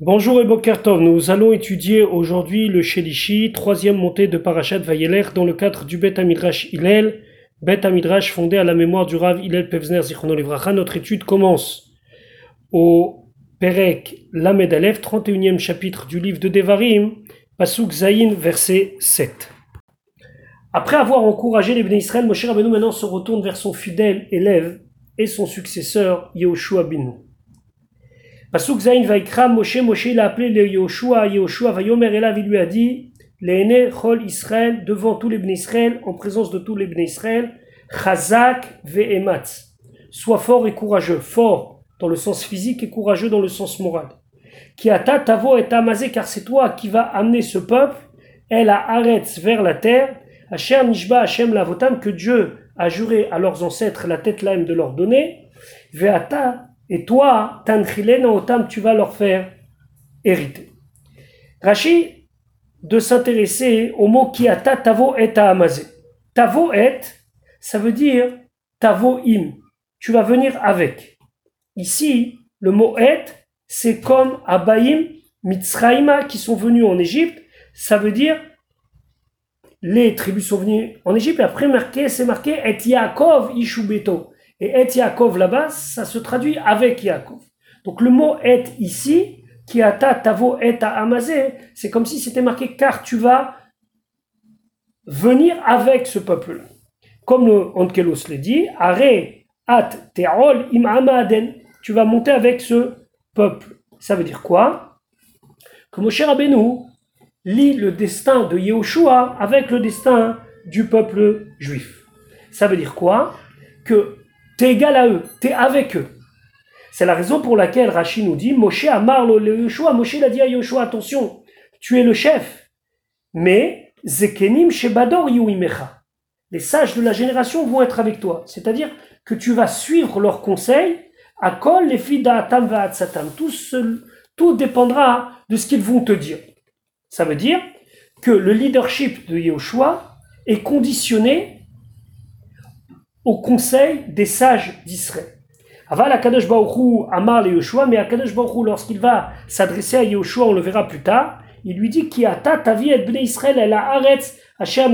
Bonjour et Bokertov, nous allons étudier aujourd'hui le Shelishi, troisième montée de Parashat Vayeler dans le cadre du Bet Amidrash Hillel, Bet Amidrash fondé à la mémoire du Rav Hillel Pevzner Zichrono Livracha. Notre étude commence au Perek Lamed Aleph, 31e chapitre du livre de Devarim, Pasuk Zayin, verset 7. Après avoir encouragé les Bnei Israël, Moshe Rabbeinu maintenant se retourne vers son fidèle élève et son successeur Yehoshua Binu. Pasuk Zain Vaikra, Moshe, Moshe, il a appelé le Yoshua, Yoshua, Vayomer Elav, il lui a dit, Léné, Chol Israël, devant tous les Israël, en présence de tous les Israël, Chazak Ve'ematz. Sois fort et courageux, fort dans le sens physique et courageux dans le sens moral. Qui ata tavo et amazé, car c'est toi qui vas amener ce peuple, elle a arrête vers la terre, Asher Nishba Hashem Lavotam, que Dieu a juré à leurs ancêtres la tête lame de leur donner, Ve'ata et toi, tu vas leur faire hériter. Rashi, de s'intéresser au mot qui ata tavo et amazé. Tavo et, ça veut dire tavo im. Tu vas venir avec. Ici, le mot et, c'est comme Abaim, Mitzraïma qui sont venus en Égypte. Ça veut dire les tribus sont venues en Égypte. Et après, marqué, c'est marqué et Yaakov Ishubeto. Et Et Yaakov là-bas, ça se traduit avec Yaakov. Donc le mot Et ici, qui a ta tavo et à amazé, c'est comme si c'était marqué car tu vas venir avec ce peuple-là. Comme le Onkelos le dit, Are at te'ol im amaden, tu vas monter avec ce peuple. Ça veut dire quoi? Que Moshe Rabbeinu lit le destin de Yehoshua avec le destin du peuple juif. Ça veut dire quoi? Que T'es égal à eux, t'es avec eux. C'est la raison pour laquelle Rachid nous dit Moshe a marre le Yoshua. Moshe l'a dit à Yoshua attention, tu es le chef. Mais Zekenim Shebador Yuimecha. Les sages de la génération vont être avec toi. C'est-à-dire que tu vas suivre leurs conseils. À Kol, les filles d'Atam Va'atsatam. Tout, tout dépendra de ce qu'ils vont te dire. Ça veut dire que le leadership de Yoshua est conditionné au conseil des sages d'Israël. Aval Akadosh Baruchou Amar le Yoshua, mais Akadosh Baruchou, lorsqu'il va s'adresser à Yoshua, on le verra plus tard, il lui dit Qui ata ta vie et Bnei Israël, elle a aretz Asher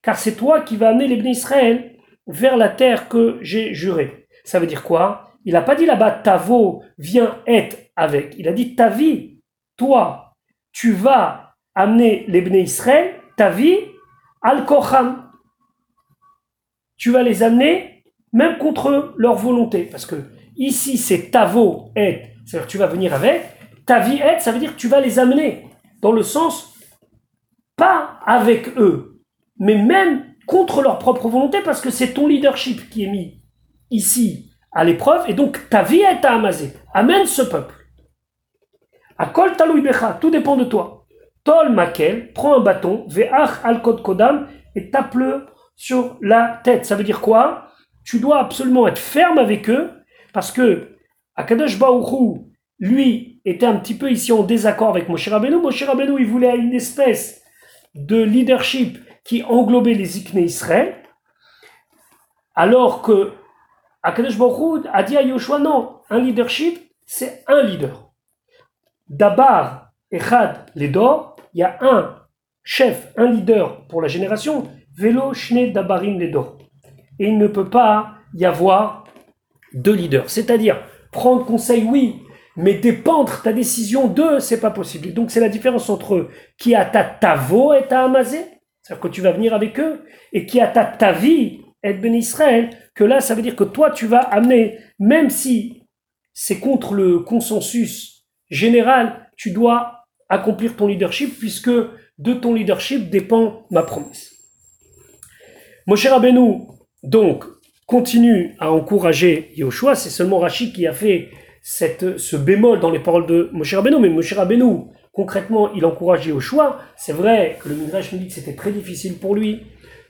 Car c'est toi qui vas amener les Bnei Israël vers la terre que j'ai juré. Ça veut dire quoi? Il n'a pas dit là-bas Tavo, viens être avec. Il a dit ta vie, toi, tu vas amener les Bnei Israël, ta vie, Al-Kocham, tu vas les amener même contre leur volonté. Parce que ici, c'est tavo et, c'est-à-dire tu vas venir avec. Ta vie est, ça veut dire que tu vas les amener dans le sens pas avec eux, mais même contre leur propre volonté, parce que c'est ton leadership qui est mis ici à l'épreuve, et donc ta vie est à Amazé. Amène ce peuple. À Kol tout dépend de toi. Tol Makel, prends un bâton, Ve'ach al Kodam, et tape-le sur la tête. Ça veut dire quoi? Tu dois absolument être ferme avec eux parce que Akadosh Baruchou, lui, était un petit peu ici en désaccord avec Moshe Rabbeinu. Moshe Rabbeinu, il voulait une espèce de leadership qui englobait les Ikné Israël, alors que Akadosh Baruchou a dit à Yoshua, non, un leadership, c'est un leader. Dabar, Echad, Ledor, il y a un chef, un leader pour la génération, Vélo Shne Dabarim Ledo. Et il ne peut pas y avoir deux leaders. C'est-à-dire, prendre conseil, oui, mais dépendre ta décision d'eux, c'est pas possible. donc, c'est la différence entre qui a ta tavo et ta amazé, c'est-à-dire que tu vas venir avec eux, et qui a ta ta vie, et ben Israël, que là, ça veut dire que toi, tu vas amener, même si c'est contre le consensus général, tu dois accomplir ton leadership, puisque de ton leadership dépend ma promesse. Moshe Rabbeinu, donc, continue à encourager Yoshua. C'est seulement Rachid qui a fait cette, ce bémol dans les paroles de Moshe Rabbeinu. Mais Moshe Rabbeinu, concrètement, il encourage Yoshua. C'est vrai que le Midrash nous dit que c'était très difficile pour lui,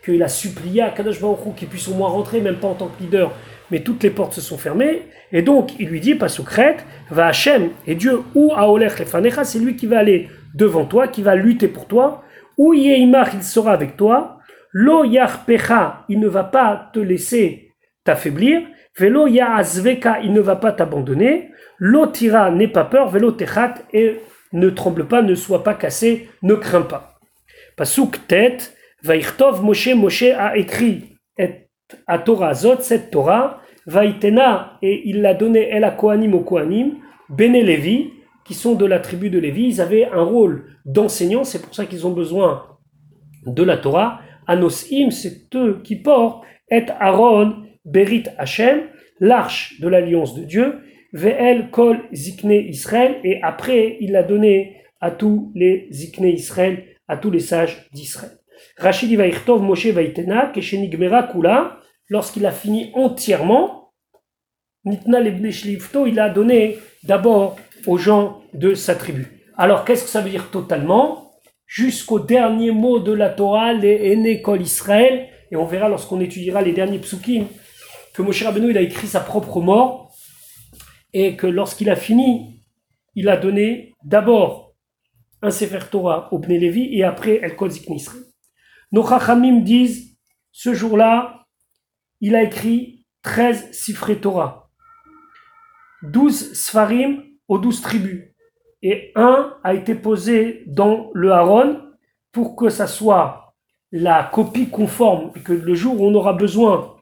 qu'il a supplié à Kadosh Baruch qu'il puisse au moins rentrer, même pas en tant que leader, mais toutes les portes se sont fermées. Et donc, il lui dit, pas crête, va Hachem, et Dieu, ou à Olech Lefanecha, c'est lui qui va aller devant toi, qui va lutter pour toi, ou Yeimach, il sera avec toi, Lo yarpecha, il ne va pas te laisser t'affaiblir, Velo Yaazveka, il ne va pas t'abandonner. L'otira n'est pas peur. Velo Techat, et ne tremble pas, ne sois pas cassé, ne crains pas. Pasuk tête, Vaïchtov Moshe, Moshe a écrit à Torah Zot, cette Torah, Vaïtena, et il l'a donné, elle a Kohanim au Kohanim, Bene Levi, qui sont de la tribu de Lévi, ils avaient un rôle d'enseignant, c'est pour ça qu'ils ont besoin de la Torah. Anosim, c'est eux qui portent, et Aaron, Berit Hashem, l'arche de l'alliance de Dieu, Ve'el Kol Zikne Israël, et après il l'a donné à tous les Zikne Israël, à tous les sages d'Israël. Rachid Vaïchtov Moshe Vaïtena, Keshenigmera Kula, lorsqu'il a fini entièrement, Nitna il a donné d'abord aux gens de sa tribu. Alors qu'est-ce que ça veut dire totalement? Jusqu'au dernier mot de la Torah, les Enekol Israël, et on verra lorsqu'on étudiera les derniers psukim, que Moshe Rabbeinu il a écrit sa propre mort, et que lorsqu'il a fini, il a donné d'abord un Sefer Torah au Bnei et après El Kol Israël. Nos Chachamim disent, ce jour-là, il a écrit 13 Sifre Torah, 12 Sfarim aux 12 tribus, et un a été posé dans le Haron pour que ça soit la copie conforme, et que le jour où on aura besoin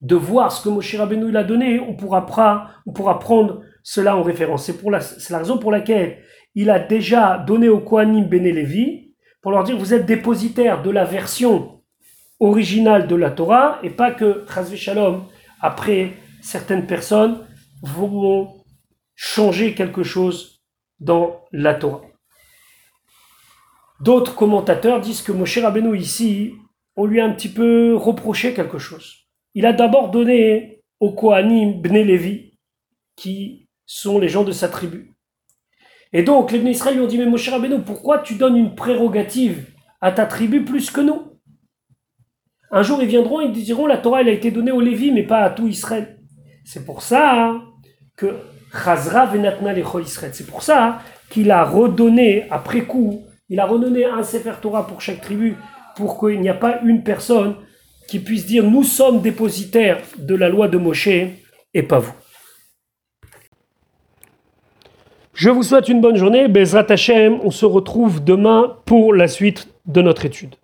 de voir ce que Moshe Rabbeinu a donné, on pourra, on pourra prendre cela en référence. C'est la, la raison pour laquelle il a déjà donné au Kohanim Bene Levi, pour leur dire vous êtes dépositaire de la version originale de la Torah, et pas que, Chazvé après certaines personnes vont changer quelque chose dans la Torah. D'autres commentateurs disent que Moshe Rabbeinu ici, on lui a un petit peu reproché quelque chose. Il a d'abord donné aux Kohanim Bnei Levi, qui sont les gens de sa tribu. Et donc les Bnei Israël lui ont dit, mais Moshe Rabbeinu, pourquoi tu donnes une prérogative à ta tribu plus que nous? Un jour ils viendront, ils diront, la Torah elle a été donnée aux Lévi, mais pas à tout Israël. C'est pour ça que. C'est pour ça qu'il a redonné, après coup, il a redonné un Sefer Torah pour chaque tribu, pour qu'il n'y a pas une personne qui puisse dire nous sommes dépositaires de la loi de Moshe et pas vous. Je vous souhaite une bonne journée. Bezrat Hashem, on se retrouve demain pour la suite de notre étude.